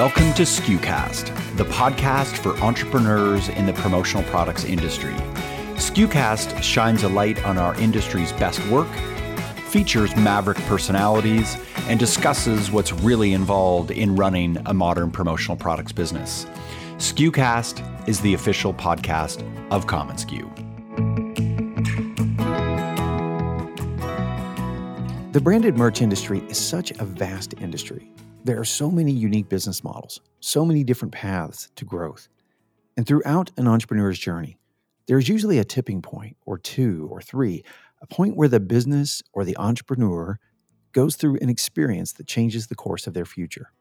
Welcome to SKUcast, the podcast for entrepreneurs in the promotional products industry. SKUcast shines a light on our industry's best work, features maverick personalities, and discusses what's really involved in running a modern promotional products business. SKUcast is the official podcast of commonsku. The branded merch industry is such a vast industry. There are so many unique business models, so many different paths to growth. And throughout an entrepreneur's journey, there's usually a tipping point, or two, or three, a point where the business or the entrepreneur goes through an experience that changes the course of their future.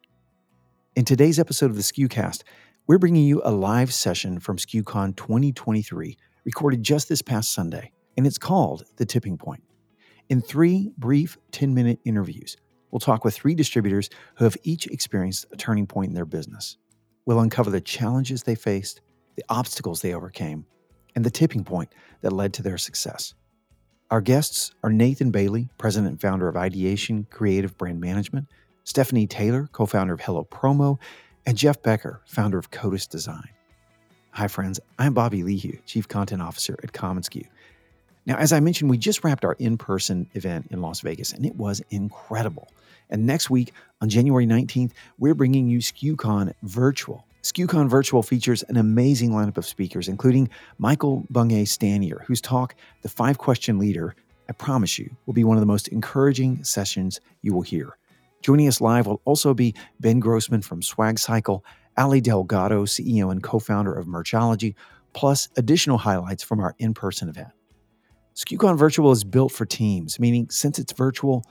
In today's episode of the SKUcast, we're bringing you a live session from SKUCon 2023, recorded just this past Sunday, and it's called The Tipping Point. In three brief 10 minute interviews, We'll talk with three distributors who have each experienced a turning point in their business. We'll uncover the challenges they faced, the obstacles they overcame, and the tipping point that led to their success. Our guests are Nathan Bailey, president and founder of Ideation Creative Brand Management, Stephanie Taylor, co founder of Hello Promo, and Jeff Becker, founder of Codis Design. Hi, friends. I'm Bobby Lehew, Chief Content Officer at commonsku. Now, as I mentioned, we just wrapped our in person event in Las Vegas, and it was incredible. And next week, on January 19th, we're bringing you SKUCon Virtual. SKUCon Virtual features an amazing lineup of speakers, including Michael Bungay Stanier, whose talk, The Five Question Leader, I promise you, will be one of the most encouraging sessions you will hear. Joining us live will also be Ben Grossman from Swag Cycle, Ali Delgado, CEO and co founder of Merchology, plus additional highlights from our in person event. SKUCon Virtual is built for teams, meaning since it's virtual,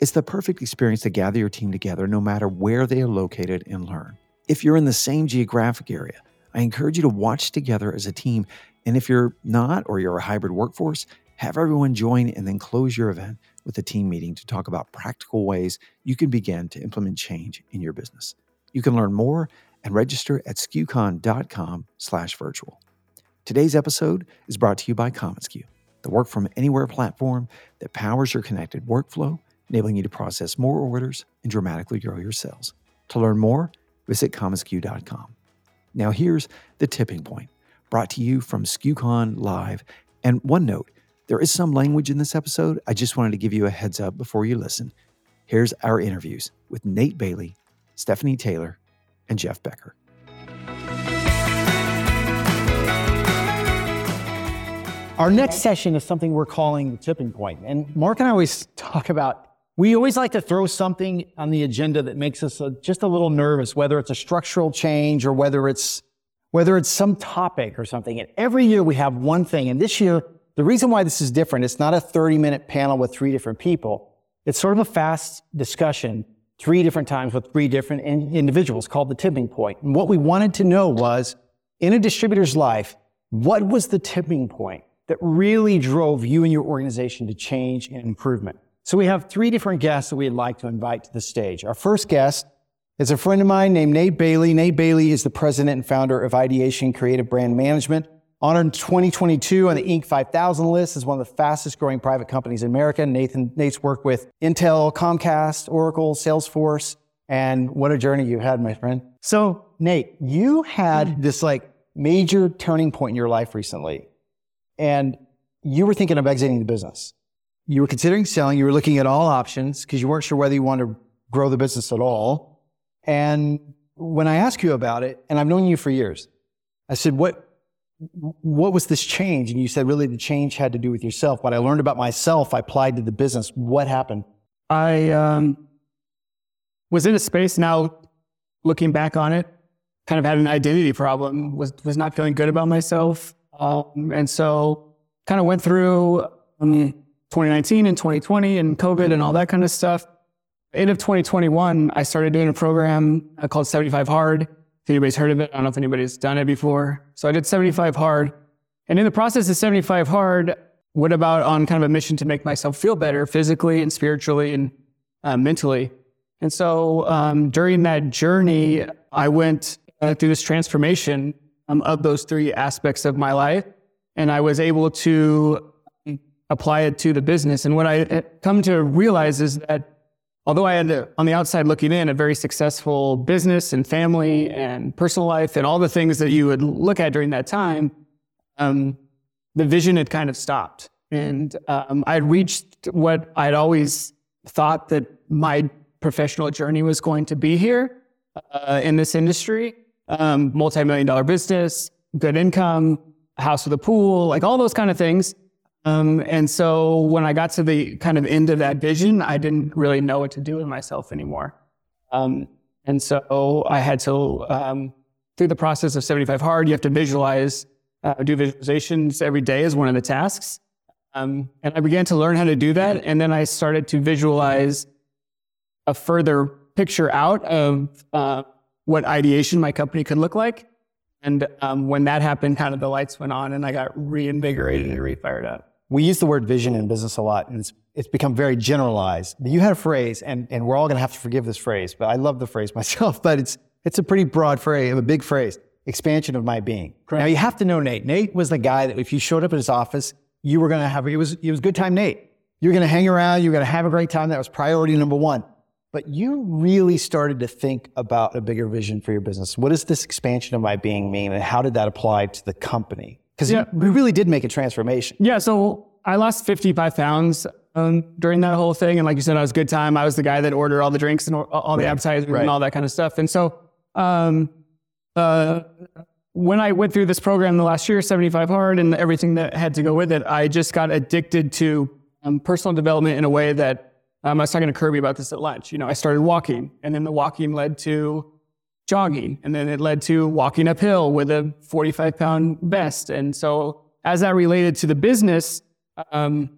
it's the perfect experience to gather your team together no matter where they are located and learn. If you're in the same geographic area, I encourage you to watch together as a team. And if you're not, or you're a hybrid workforce, have everyone join and then close your event with a team meeting to talk about practical ways you can begin to implement change in your business. You can learn more and register at skucon.com slash virtual. Today's episode is brought to you by commonsku, the work from anywhere platform that powers your connected workflow enabling you to process more orders and dramatically grow your sales. To learn more, visit commonsku.com. Now, here's the tipping point brought to you from SKUCon Live. And one note there is some language in this episode. I just wanted to give you a heads up before you listen. Here's our interviews with Nate Bailey, Stephanie Taylor, and Jeff Becker. Our next session is something we're calling the tipping point. And Mark and I always talk about we always like to throw something on the agenda that makes us a, just a little nervous, whether it's a structural change or whether it's whether it's some topic or something. And every year we have one thing. And this year, the reason why this is different, it's not a 30 minute panel with three different people. It's sort of a fast discussion three different times with three different in- individuals called the tipping point. And what we wanted to know was in a distributor's life, what was the tipping point that really drove you and your organization to change and improvement? So we have three different guests that we'd like to invite to the stage. Our first guest is a friend of mine named Nate Bailey. Nate Bailey is the president and founder of Ideation Creative Brand Management. Honored in 2022 on the Inc. 5000 list as one of the fastest growing private companies in America. Nathan, Nate's worked with Intel, Comcast, Oracle, Salesforce, and what a journey you had, my friend. So, Nate, you had mm-hmm. this like major turning point in your life recently, and you were thinking of exiting the business you were considering selling, you were looking at all options because you weren't sure whether you wanted to grow the business at all. And when I asked you about it, and I've known you for years, I said, what, what was this change? And you said, really, the change had to do with yourself. What I learned about myself, I applied to the business. What happened? I um, was in a space now, looking back on it, kind of had an identity problem, was, was not feeling good about myself. Um, and so kind of went through um, 2019 and 2020 and COVID and all that kind of stuff. End of 2021, I started doing a program called 75 Hard. If anybody's heard of it, I don't know if anybody's done it before. So I did 75 Hard. And in the process of 75 Hard, what about on kind of a mission to make myself feel better physically and spiritually and uh, mentally? And so um, during that journey, I went uh, through this transformation um, of those three aspects of my life. And I was able to apply it to the business. And what I come to realize is that although I had a, on the outside looking in a very successful business and family and personal life and all the things that you would look at during that time, um, the vision had kind of stopped. And um, I'd reached what I'd always thought that my professional journey was going to be here uh, in this industry. Um, multi-million dollar business, good income, house with a pool, like all those kind of things. Um, and so when I got to the kind of end of that vision, I didn't really know what to do with myself anymore. Um, and so I had to, um, through the process of 75 Hard, you have to visualize, uh, do visualizations every day as one of the tasks. Um, and I began to learn how to do that. And then I started to visualize a further picture out of uh, what ideation my company could look like. And um, when that happened, kind of the lights went on and I got reinvigorated and refired up we use the word vision in business a lot, and it's it's become very generalized. You had a phrase, and, and we're all going to have to forgive this phrase, but I love the phrase myself. But it's it's a pretty broad phrase, a big phrase. Expansion of my being. Correct. Now you have to know Nate. Nate was the guy that if you showed up at his office, you were going to have it was it was good time Nate. You're going to hang around. You're going to have a great time. That was priority number one. But you really started to think about a bigger vision for your business. What does this expansion of my being mean, and how did that apply to the company? Because yeah. we really did make a transformation. Yeah. So I lost 55 pounds um, during that whole thing. And like you said, I was good time. I was the guy that ordered all the drinks and all the right. appetizers right. and all that kind of stuff. And so, um, uh, when I went through this program the last year, 75 Hard, and everything that had to go with it, I just got addicted to um, personal development in a way that um, I was talking to Kirby about this at lunch. You know, I started walking, and then the walking led to jogging, and then it led to walking uphill with a 45 pound vest. And so, as that related to the business, um,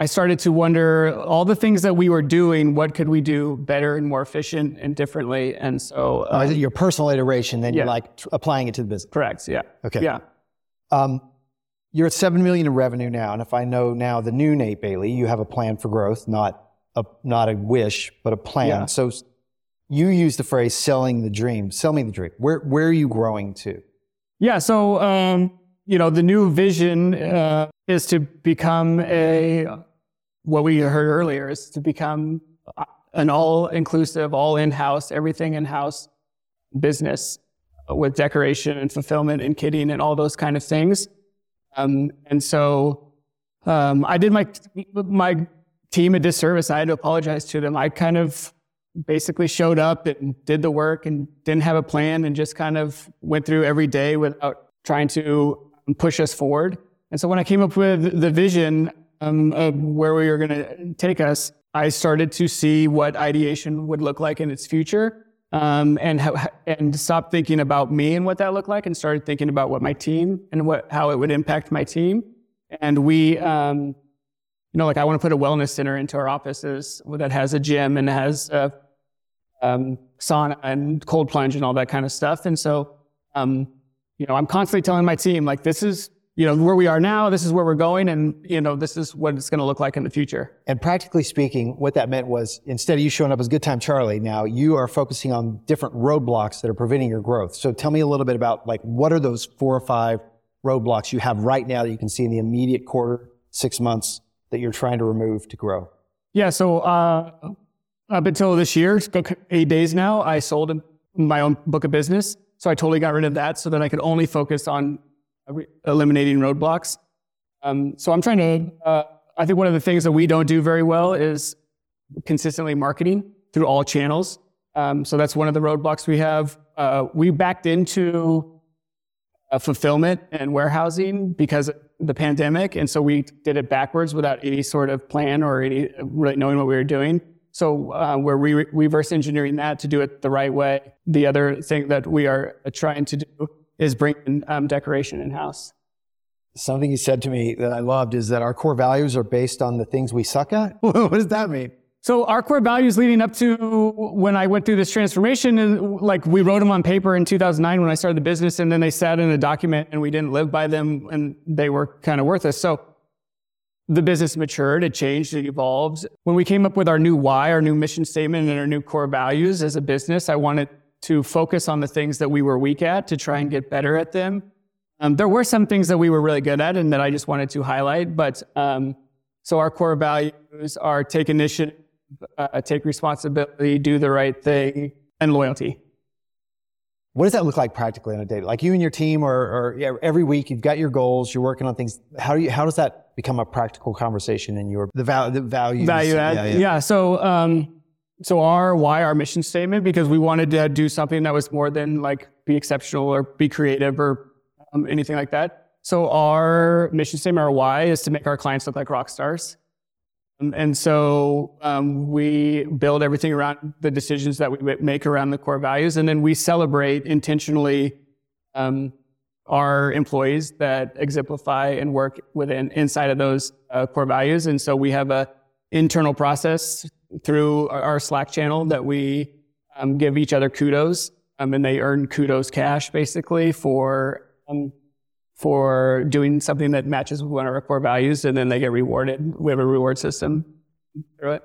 I started to wonder all the things that we were doing, what could we do better and more efficient and differently? And so, um, oh, is it your personal iteration? Then yeah. you're like t- applying it to the business. Correct. Yeah. Okay. Yeah. Um, you're at seven million in revenue now, and if I know now the new Nate Bailey, you have a plan for growth, not a not a wish, but a plan. Yeah. So you use the phrase "selling the dream." Sell me the dream. Where where are you growing to? Yeah. So um, you know, the new vision uh, is to become a what we heard earlier is to become an all-inclusive, all in-house, everything in-house business with decoration and fulfillment and kitting and all those kind of things. Um, and so um, I did my my team a disservice. I had to apologize to them. I kind of basically showed up and did the work and didn't have a plan and just kind of went through every day without trying to push us forward. And so when I came up with the vision um, of where we were going to take us, I started to see what ideation would look like in its future, um, and how, and stopped thinking about me and what that looked like, and started thinking about what my team and what how it would impact my team. And we, um, you know, like I want to put a wellness center into our offices that has a gym and has a um, sauna and cold plunge and all that kind of stuff. And so um, you know, I'm constantly telling my team, like, this is, you know, where we are now, this is where we're going, and, you know, this is what it's going to look like in the future. And practically speaking, what that meant was instead of you showing up as Good Time Charlie, now you are focusing on different roadblocks that are preventing your growth. So tell me a little bit about, like, what are those four or five roadblocks you have right now that you can see in the immediate quarter, six months that you're trying to remove to grow? Yeah, so uh, up until this year, eight days now, I sold my own book of business. So I totally got rid of that so that I could only focus on eliminating roadblocks. Um, so I'm trying to, uh, I think one of the things that we don't do very well is consistently marketing through all channels. Um, so that's one of the roadblocks we have. Uh, we backed into uh, fulfillment and warehousing because the pandemic. And so we did it backwards without any sort of plan or any really knowing what we were doing. So uh, we're re- reverse engineering that to do it the right way. The other thing that we are trying to do is bring um, decoration in house. Something you said to me that I loved is that our core values are based on the things we suck at. what does that mean? So our core values leading up to when I went through this transformation, and like we wrote them on paper in 2009 when I started the business, and then they sat in a document, and we didn't live by them, and they were kind of worthless. So the business matured, it changed, it evolved. When we came up with our new why, our new mission statement, and our new core values as a business, I wanted to focus on the things that we were weak at to try and get better at them. Um, there were some things that we were really good at and that I just wanted to highlight, but um, so our core values are take initiative, uh, take responsibility, do the right thing, and loyalty. What does that look like practically on a day? Like you and your team, or, or yeah, every week you've got your goals, you're working on things. How do you? How does that become a practical conversation in your the, val, the values? Value add. Yeah, yeah. So, um, so our why, our mission statement, because we wanted to do something that was more than like be exceptional or be creative or um, anything like that. So our mission statement, our why, is to make our clients look like rock stars. And so um, we build everything around the decisions that we make around the core values, and then we celebrate intentionally um, our employees that exemplify and work within inside of those uh, core values. And so we have a internal process through our Slack channel that we um, give each other kudos, um, and they earn kudos cash basically for um, for doing something that matches with one of our core values, and then they get rewarded. We have a reward system through it.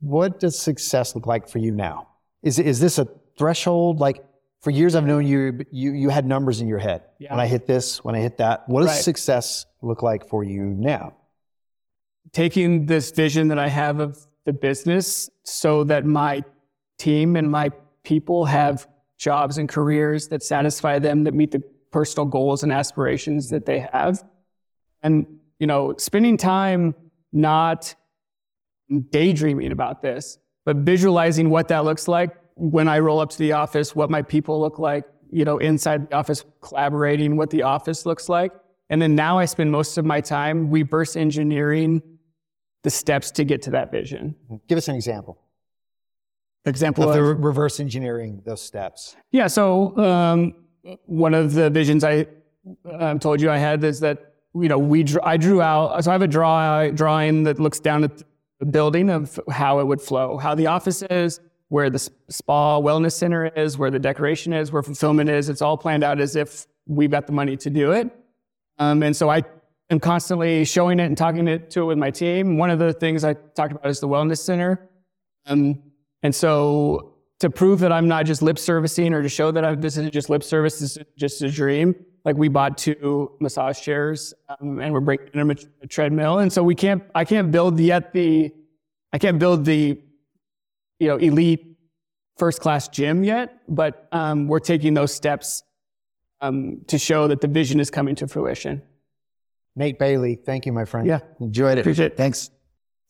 What does success look like for you now? Is is this a threshold? Like for years, I've known you. You you had numbers in your head. Yeah. When I hit this, when I hit that. What does right. success look like for you now? Taking this vision that I have of the business, so that my team and my people have jobs and careers that satisfy them, that meet the personal goals and aspirations that they have. And, you know, spending time not daydreaming about this, but visualizing what that looks like when I roll up to the office, what my people look like, you know, inside the office, collaborating, what the office looks like. And then now I spend most of my time reverse engineering the steps to get to that vision. Give us an example. Example of, of the reverse engineering those steps. Yeah. So um, one of the visions I um, told you I had is that you know we I drew out so I have a draw drawing that looks down at the building of how it would flow, how the office is, where the spa wellness center is, where the decoration is, where fulfillment is. It's all planned out as if we've got the money to do it. Um, and so I am constantly showing it and talking it to it with my team. One of the things I talked about is the wellness center. Um, and so to prove that I'm not just lip servicing or to show that I'm, this isn't just lip service, this is just a dream. Like we bought two massage chairs um, and we're bringing in a, a, treadmill. And so we can't, I can't build yet the, I can't build the, you know, elite first class gym yet, but um, we're taking those steps um, to show that the vision is coming to fruition. Nate Bailey, thank you, my friend. Yeah. Enjoyed it. Appreciate it. Thanks.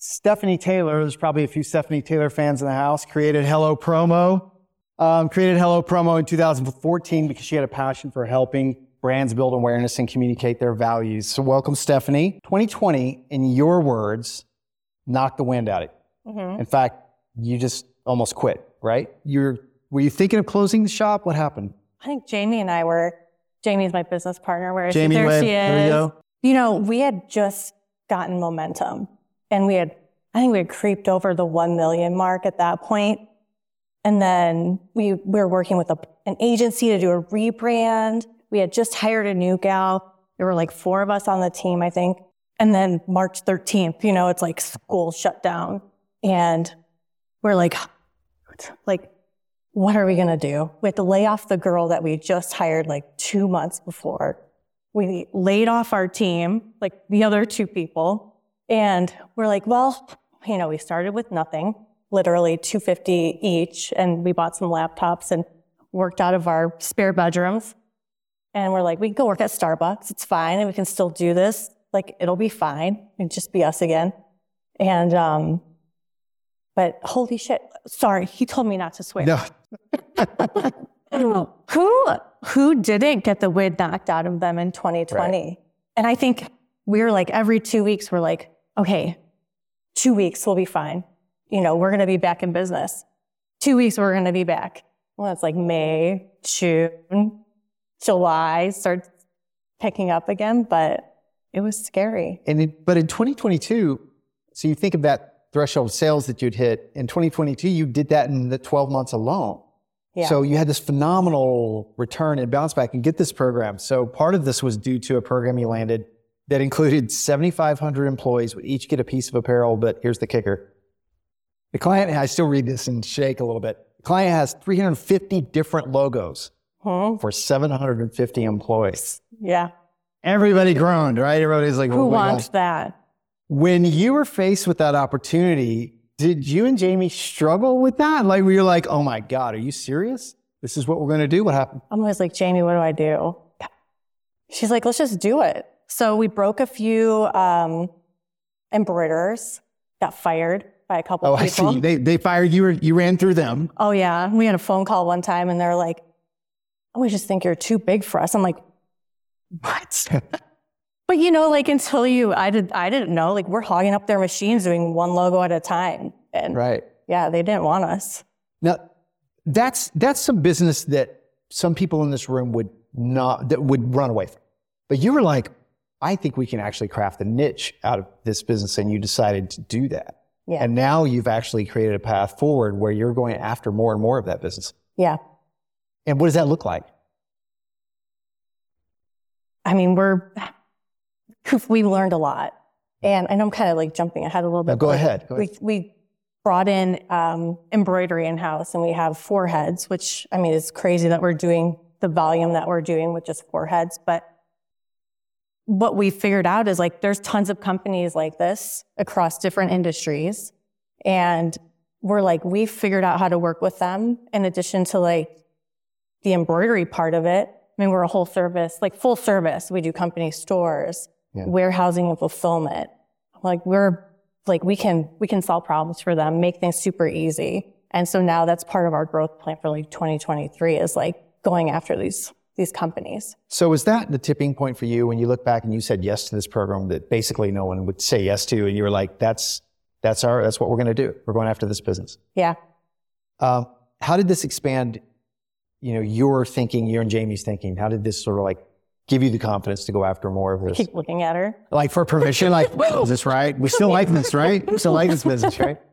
Stephanie Taylor, there's probably a few Stephanie Taylor fans in the house, created Hello Promo. Um, created Hello Promo in 2014 because she had a passion for helping brands build awareness and communicate their values. So welcome, Stephanie. 2020, in your words, knocked the wind out of you. Mm-hmm. In fact, you just almost quit, right? You're, were you thinking of closing the shop? What happened? I think Jamie and I were, Jamie's my business partner. Where Jamie, there Webb, she is. There you go. You know, we had just gotten momentum and we had, I think we had creeped over the 1 million mark at that point. And then we, we were working with a, an agency to do a rebrand. We had just hired a new gal. There were like four of us on the team, I think. And then March 13th, you know, it's like school shut down. And we're like, like, what are we going to do? We had to lay off the girl that we just hired like two months before. We laid off our team, like the other two people. And we're like, well, you know, we started with nothing, literally 250 each, and we bought some laptops and worked out of our spare bedrooms. And we're like, we can go work at Starbucks. It's fine. And we can still do this. Like, it'll be fine. It'll just be us again. And, um, but holy shit. Sorry. He told me not to swear. No. who, who didn't get the wind knocked out of them in 2020? Right. And I think we we're like, every two weeks, we're like, okay, two weeks we'll be fine. You know, we're going to be back in business. Two weeks we're going to be back. Well, it's like May, June, July starts picking up again, but it was scary. And it, but in 2022, so you think of that threshold sales that you'd hit in 2022, you did that in the 12 months alone. Yeah. So you had this phenomenal return and bounce back and get this program. So part of this was due to a program you landed that included 7,500 employees would each get a piece of apparel. But here's the kicker. The client, I still read this and shake a little bit. The client has 350 different logos huh? for 750 employees. Yeah. Everybody groaned, right? Everybody's like, who oh wants that? When you were faced with that opportunity, Did you and Jamie struggle with that? Like, were you like, oh my God, are you serious? This is what we're going to do? What happened? I'm always like, Jamie, what do I do? She's like, let's just do it. So we broke a few um, embroiderers, got fired by a couple Oh, people. Oh I see. They, they fired you. You ran through them. Oh yeah, we had a phone call one time, and they're like, "Oh, we just think you're too big for us." I'm like, "What?" but you know, like until you, I did, I didn't know. Like we're hogging up their machines, doing one logo at a time, and Right. yeah, they didn't want us. Now, that's that's some business that some people in this room would not that would run away from. But you were like, I think we can actually craft a niche out of this business, and you decided to do that. Yeah, And now you've actually created a path forward where you're going after more and more of that business. yeah. And what does that look like? I mean, we're we learned a lot, and I know I'm kind of like jumping ahead a little bit. No, go like, ahead, go we we brought in um, embroidery in house, and we have four heads, which I mean is crazy that we're doing the volume that we're doing with just four heads. But what we figured out is like there's tons of companies like this across different industries, and we're like we figured out how to work with them in addition to like the embroidery part of it. I mean, we're a whole service, like full service. We do company stores, Yeah. warehousing and fulfillment. Like we're like we can we can solve problems for them, make things super easy. And so now that's part of our growth plan for like 2023 is like going after these these companies. So was that the tipping point for you when you look back and you said yes to this program that basically no one would say yes to, and you were like, "That's that's our that's what we're going to do. We're going after this business." Yeah. Um, how did this expand, you know, your thinking, your and Jamie's thinking? How did this sort of like give you the confidence to go after more of this? Keep looking at her. Like for permission, like, is this right? We still like this, right? We still like this business, right?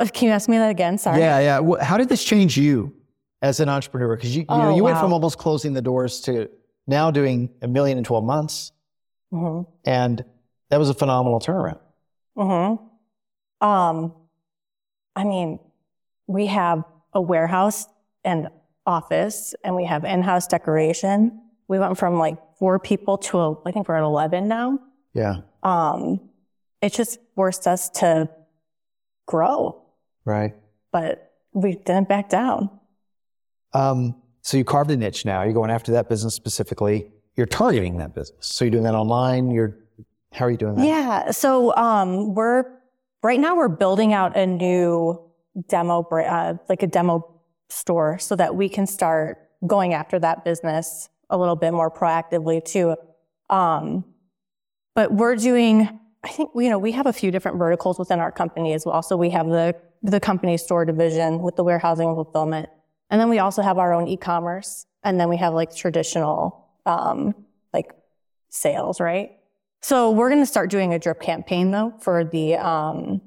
Uh, Can you ask me that again? Sorry. Yeah, yeah. How did this change you as an entrepreneur? Because you, you know, Oh, you went from almost closing the doors to now doing a million in 12 months. hmm And that was a phenomenal turnaround. hmm Um, I mean, we have a warehouse and office, and we have in-house decoration. We went from like four people to a, I think we're at eleven now. Yeah. Um, it just forced us to grow, Right. but we didn't back down. Um, so you carved a niche now. You're going after that business specifically. You're targeting that business. So you're doing that online. You're, how are you doing that? Yeah. So um, we're right now we're building out a new demo, uh, like a demo store, so that we can start going after that business a little bit more proactively too. Um, but we're doing. I think you know we have a few different verticals within our company as well. So we have the the company store division with the warehousing and fulfillment, and then we also have our own e-commerce, and then we have like traditional um, like sales, right? So we're going to start doing a drip campaign though for the um,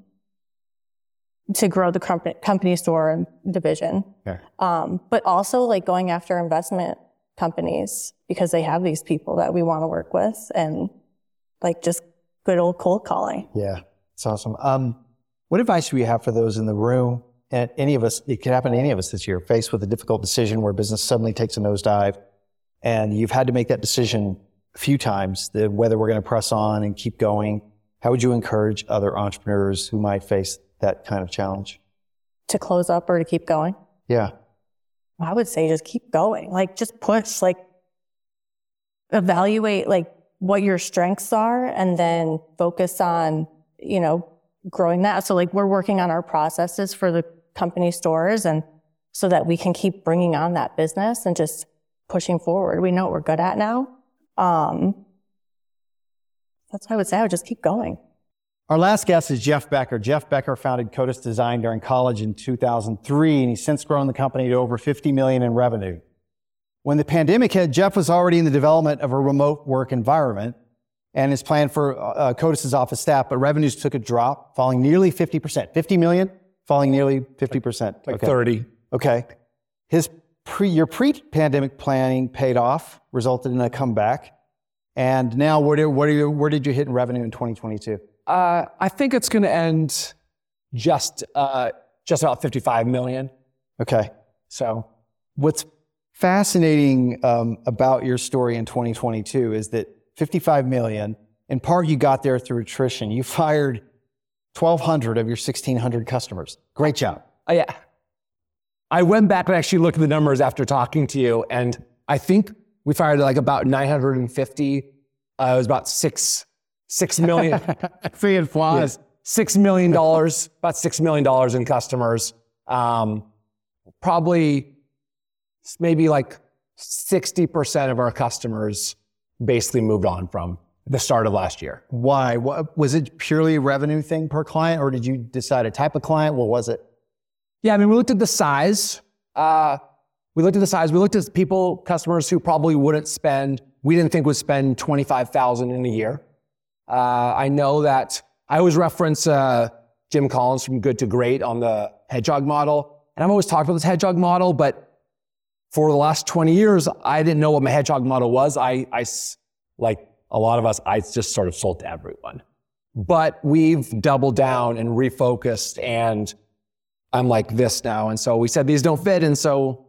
to grow the company, company store and division. Okay. Um, but also like going after investment companies because they have these people that we want to work with and like just good old cold calling. Yeah. It's awesome. Um, what advice do you have for those in the room? And any of us, it could happen to any of us this year, faced with a difficult decision where business suddenly takes a nosedive and you've had to make that decision a few times, the, whether we're going to press on and keep going. How would you encourage other entrepreneurs who might face that kind of challenge? To close up or to keep going? Yeah. I would say just keep going. Like just push, like evaluate like what your strengths are and then focus on, you know, growing that. So like we're working on our processes for the company stores and so that we can keep bringing on that business and just pushing forward. We know what we're good at now. Um, that's what I would say. I would just keep going. Our last guest is Jeff Becker. Jeff Becker founded Codis Design during college in 2003, and he's since grown the company to over 50 million in revenue. When the pandemic hit, Jeff was already in the development of a remote work environment and his plan for uh, Codis's office staff, but revenues took a drop, falling nearly 50%. 50 million, falling nearly 50%. Like Okay. 30. Okay. His pre, your pre-pandemic planning paid off, resulted in a comeback. And now, where did, what are you, where did you hit in revenue in 2022? Uh, I think it's going to end just uh, just about 55 million. Okay. So What's fascinating um, about your story in 2022 is that 55 million, in part, you got there through attrition. You fired 1,200 of your 1,600 customers. Great job. Uh, yeah. I went back and actually looked at the numbers after talking to you, and I think we fired like about 950. Uh, it was about six six million. Seeing flaws. six million dollars, about six million dollars in customers. Um, probably maybe like 60% of our customers basically moved on from the start of last year. Why? What, was it purely a revenue thing per client, or did you decide a type of client? What was it? Yeah, I mean, we looked at the size. Uh, we looked at the size. We looked at people, customers who probably wouldn't spend, we didn't think would spend 25,000 in a year. Uh, I know that I always reference uh, Jim Collins from Good to Great on the hedgehog model. And I've always talked about this hedgehog model, but for the last 20 years, I didn't know what my hedgehog model was. I, I like a lot of us, I just sort of sold to everyone. But we've doubled down and refocused and I'm like this now. And so we said these don't fit. And so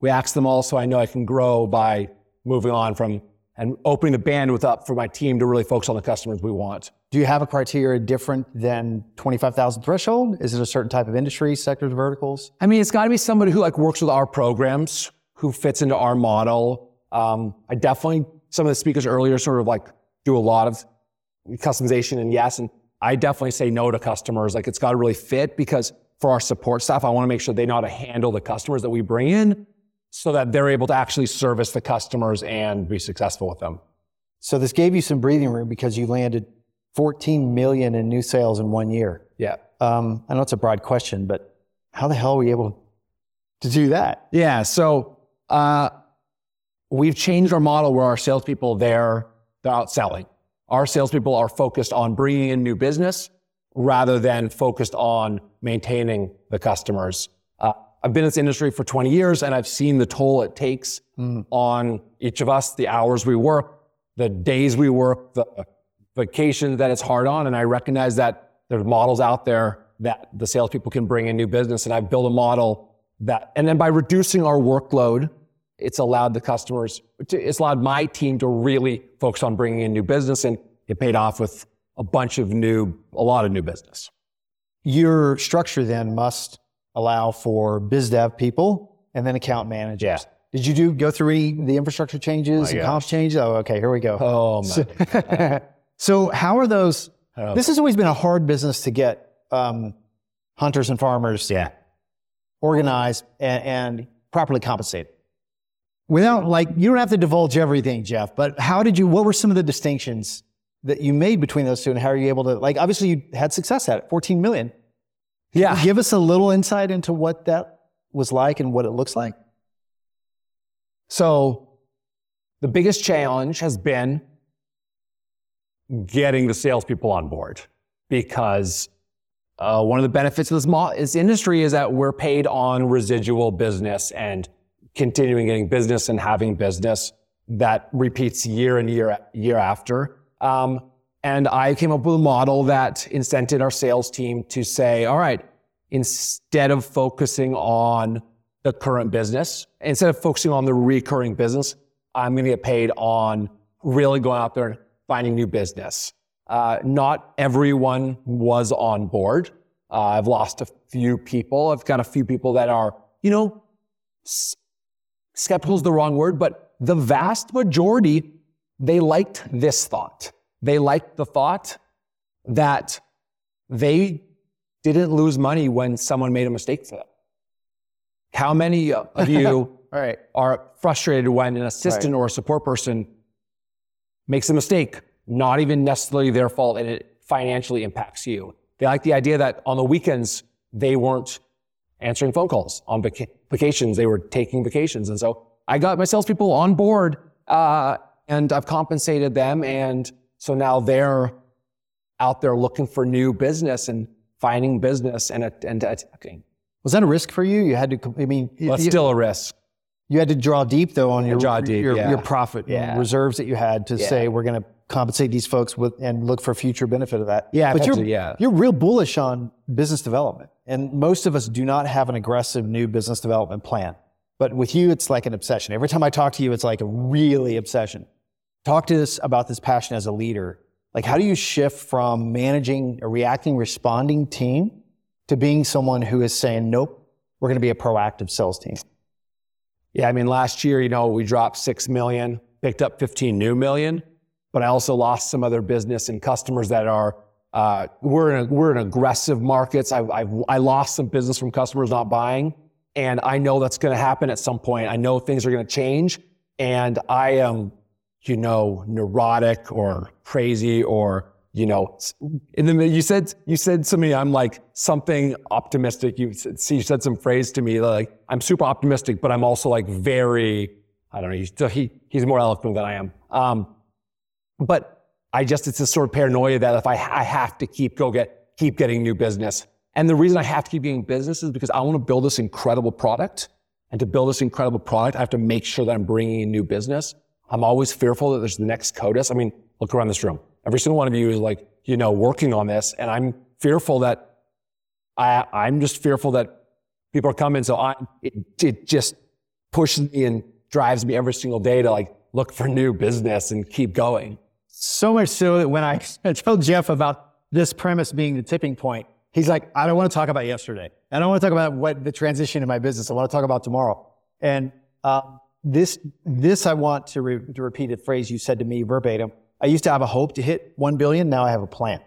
we asked them all so I know I can grow by moving on from and opening the bandwidth up for my team to really focus on the customers we want. Do you have a criteria different than 25,000 threshold? Is it a certain type of industry, sectors, verticals? I mean, it's got to be somebody who like works with our programs, who fits into our model. Um, I definitely, some of the speakers earlier sort of like do a lot of customization and yes, and I definitely say no to customers. Like it's got to really fit because for our support staff, I want to make sure they know how to handle the customers that we bring in so that they're able to actually service the customers and be successful with them. So this gave you some breathing room because you landed 14 million in new sales in one year. Yeah. Um, I know it's a broad question, but how the hell were you able to do that? Yeah. So uh, we've changed our model where our salespeople they're they're out selling. Our salespeople are focused on bringing in new business rather than focused on maintaining the customers. Uh, I've been in this industry for 20 years and I've seen the toll it takes mm. on each of us, the hours we work, the days we work, the vacations that it's hard on. And I recognize that there's models out there that the salespeople can bring in new business. And I've built a model that, and then by reducing our workload, it's allowed the customers, it's allowed my team to really focus on bringing in new business and it paid off with a bunch of new, a lot of new business. Your structure then must allow for biz dev people and then account managers. Yeah. Did you do go through any the infrastructure changes and comp changes? Oh, okay, here we go. Oh man. So, how are those? Oh. This has always been a hard business to get um, hunters and farmers yeah. organized and, and properly compensated. Without like, you don't have to divulge everything, Jeff. But how did you? What were some of the distinctions that you made between those two, and how are you able to? Like, obviously, you had success at it, 14 million. Yeah. Give us a little insight into what that was like and what it looks like. So, the biggest challenge has been getting the salespeople on board because uh, one of the benefits of this, mo- this industry is that we're paid on residual business and continuing getting business and having business that repeats year and year year after. Um, and I came up with a model that incented our sales team to say, all right, instead of focusing on the current business, instead of focusing on the recurring business, I'm going to get paid on really going out there and finding new business. Uh, not everyone was on board. Uh, I've lost a few people. I've got a few people that are, you know, skeptical is the wrong word, but the vast majority, they liked this thought. They liked the thought that they didn't lose money when someone made a mistake for them. How many of you right. are frustrated when an assistant right. or a support person makes a mistake, not even necessarily their fault, and it financially impacts you. They like the idea that on the weekends, they weren't answering phone calls. On vac- vacations, they were taking vacations. And so I got my salespeople on board, uh, and I've compensated them. And so now they're out there looking for new business and finding business and, and attacking. Was that a risk for you? You had to, I mean, well, it's still a risk. You had to draw deep though on your draw deep, your, yeah. your profit yeah. reserves that you had to yeah. say we're going to compensate these folks with and look for future benefit of that. Yeah, but you're to, yeah. you're real bullish on business development, and most of us do not have an aggressive new business development plan. But with you, it's like an obsession. Every time I talk to you, it's like a really obsession. Talk to us about this passion as a leader. Like, how do you shift from managing a reacting, responding team to being someone who is saying, nope, we're going to be a proactive sales team? Yeah, I mean, last year, you know, we dropped 6 million, picked up 15 new million, but I also lost some other business and customers that are, uh, we're, in a, we're in aggressive markets. I, I, I lost some business from customers not buying. And I know that's going to happen at some point. I know things are going to change. And I am, you know, neurotic or crazy or, you know, in the you said you said to me, I'm like something optimistic. You said, you said some phrase to me like I'm super optimistic, but I'm also like very, I don't know. He's he, he's more eloquent than I am. Um, but I just it's this sort of paranoia that if I I have to keep go get keep getting new business, and the reason I have to keep getting business is because I want to build this incredible product. And to build this incredible product, I have to make sure that I'm bringing in new business. I'm always fearful that there's the next CODIS. I mean, look around this room. Every single one of you is like, you know, working on this. And I'm fearful that I, I'm just fearful that people are coming. So I, it, it just pushes me and drives me every single day to like look for new business and keep going. So much so that when I, I told Jeff about this premise being the tipping point, he's like, I don't want to talk about yesterday. I don't want to talk about what the transition in my business. I want to talk about tomorrow. And um, this, this I want to, re- to repeat a phrase you said to me verbatim. I used to have a hope to hit 1 billion. Now I have a plan,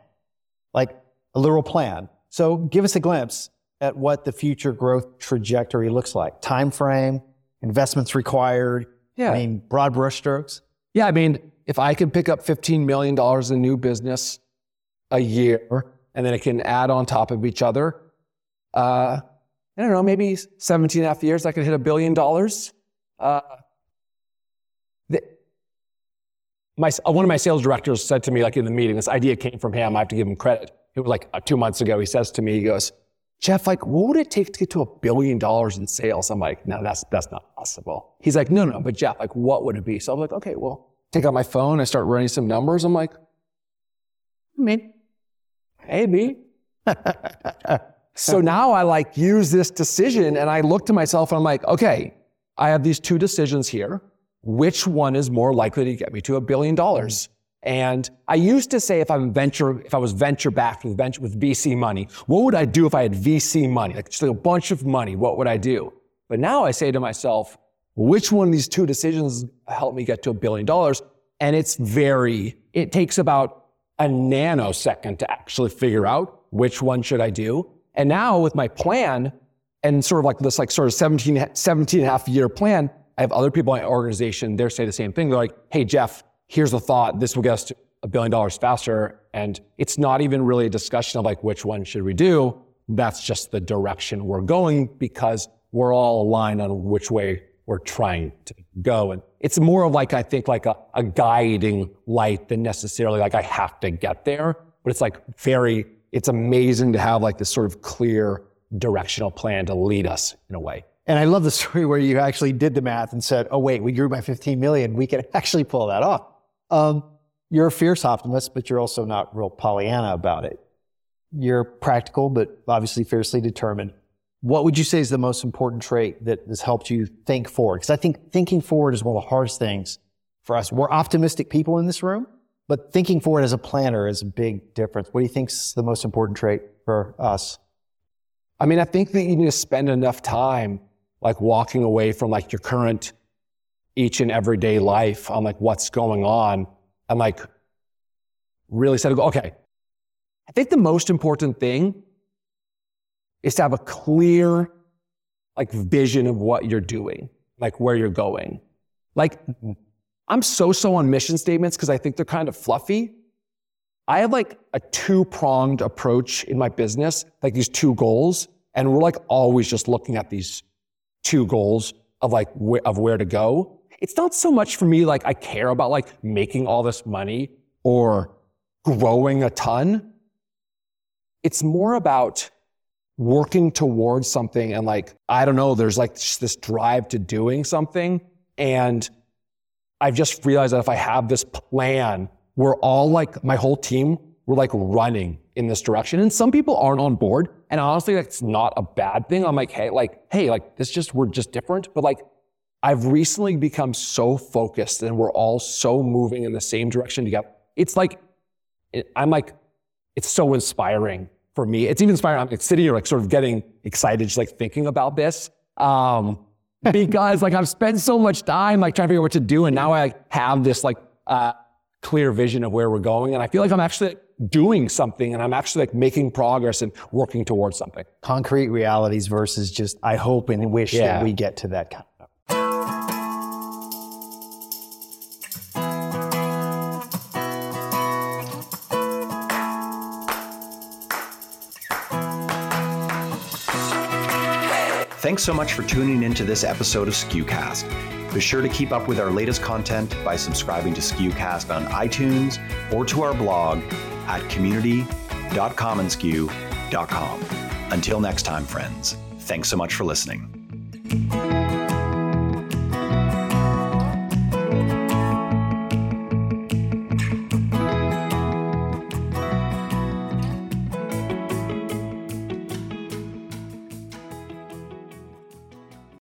like a literal plan. So give us a glimpse at what the future growth trajectory looks like. Time frame, investments required. Yeah. I mean, broad brushstrokes. Yeah. I mean, if I could pick up $15 million in new business a year and then it can add on top of each other, uh, I don't know, maybe 17 and a half years, I could hit a billion dollars. Uh, the, my, one of my sales directors said to me, like in the meeting, this idea came from him. I have to give him credit. It was like uh, two months ago. He says to me, he goes, Jeff, like, what would it take to get to a billion dollars in sales? I'm like, no, that's, that's not possible. He's like, no, no, but Jeff, like, what would it be? So I'm like, okay, well, take out my phone. I start running some numbers. I'm like, I mean, maybe. so now I like use this decision and I look to myself and I'm like, okay, I have these two decisions here. Which one is more likely to get me to a billion dollars? And I used to say if I'm venture, if I was venture backed with venture, with VC money, what would I do if I had VC money? Like just like a bunch of money, what would I do? But now I say to myself, which one of these two decisions helped me get to a billion dollars? And it's very, it takes about a nanosecond to actually figure out which one should I do. And now with my plan and sort of like this like sort of 17, 17 and a half year plan, I have other people in my organization, they say the same thing. They're like, hey, Jeff, here's the thought. This will get us to a billion dollars faster. And it's not even really a discussion of like, which one should we do? That's just the direction we're going because we're all aligned on which way we're trying to go. And it's more of like, I think like a, a guiding light than necessarily like I have to get there. But it's like very, it's amazing to have like this sort of clear directional plan to lead us in a way. And I love the story where you actually did the math and said, oh, wait, we grew by 15 million. We can actually pull that off. Um, you're a fierce optimist, but you're also not real Pollyanna about it. You're practical, but obviously fiercely determined. What would you say is the most important trait that has helped you think forward? Because I think thinking forward is one of the hardest things for us. We're optimistic people in this room, but thinking forward as a planner is a big difference. What do you think is the most important trait for us? I mean, I think that you need to spend enough time like walking away from like your current each and everyday life on like what's going on and like really said, okay, I think the most important thing is to have a clear like vision of what you're doing, like where you're going. Like I'm so, so on mission statements because I think they're kind of fluffy. I have like a two pronged approach in my business, like these two goals. And we're like always just looking at these two goals of like wh- of where to go. It's not so much for me like I care about like making all this money or growing a ton. It's more about working towards something and like I don't know, there's like this drive to doing something and I've just realized that if I have this plan, we're all like my whole team, we're like running in this direction. And some people aren't on board. And honestly, that's not a bad thing. I'm like, hey, like, hey, like this just, we're just different. But like, I've recently become so focused and we're all so moving in the same direction together. It's like, I'm like, it's so inspiring for me. It's even inspiring. I'm like sitting here, like sort of getting excited, just like thinking about this. Um, because like I've spent so much time like trying to figure out what to do, and now I have this like uh, clear vision of where we're going, and I feel like I'm actually doing something, and I'm actually like making progress and working towards something. Concrete realities versus just I hope and wish Yeah. that we get to that kind. Thanks so much for tuning into this episode of SKUcast. Be sure to keep up with our latest content by subscribing to SKUcast on iTunes or to our blog at community.commonsku.com. Until next time, friends, thanks so much for listening.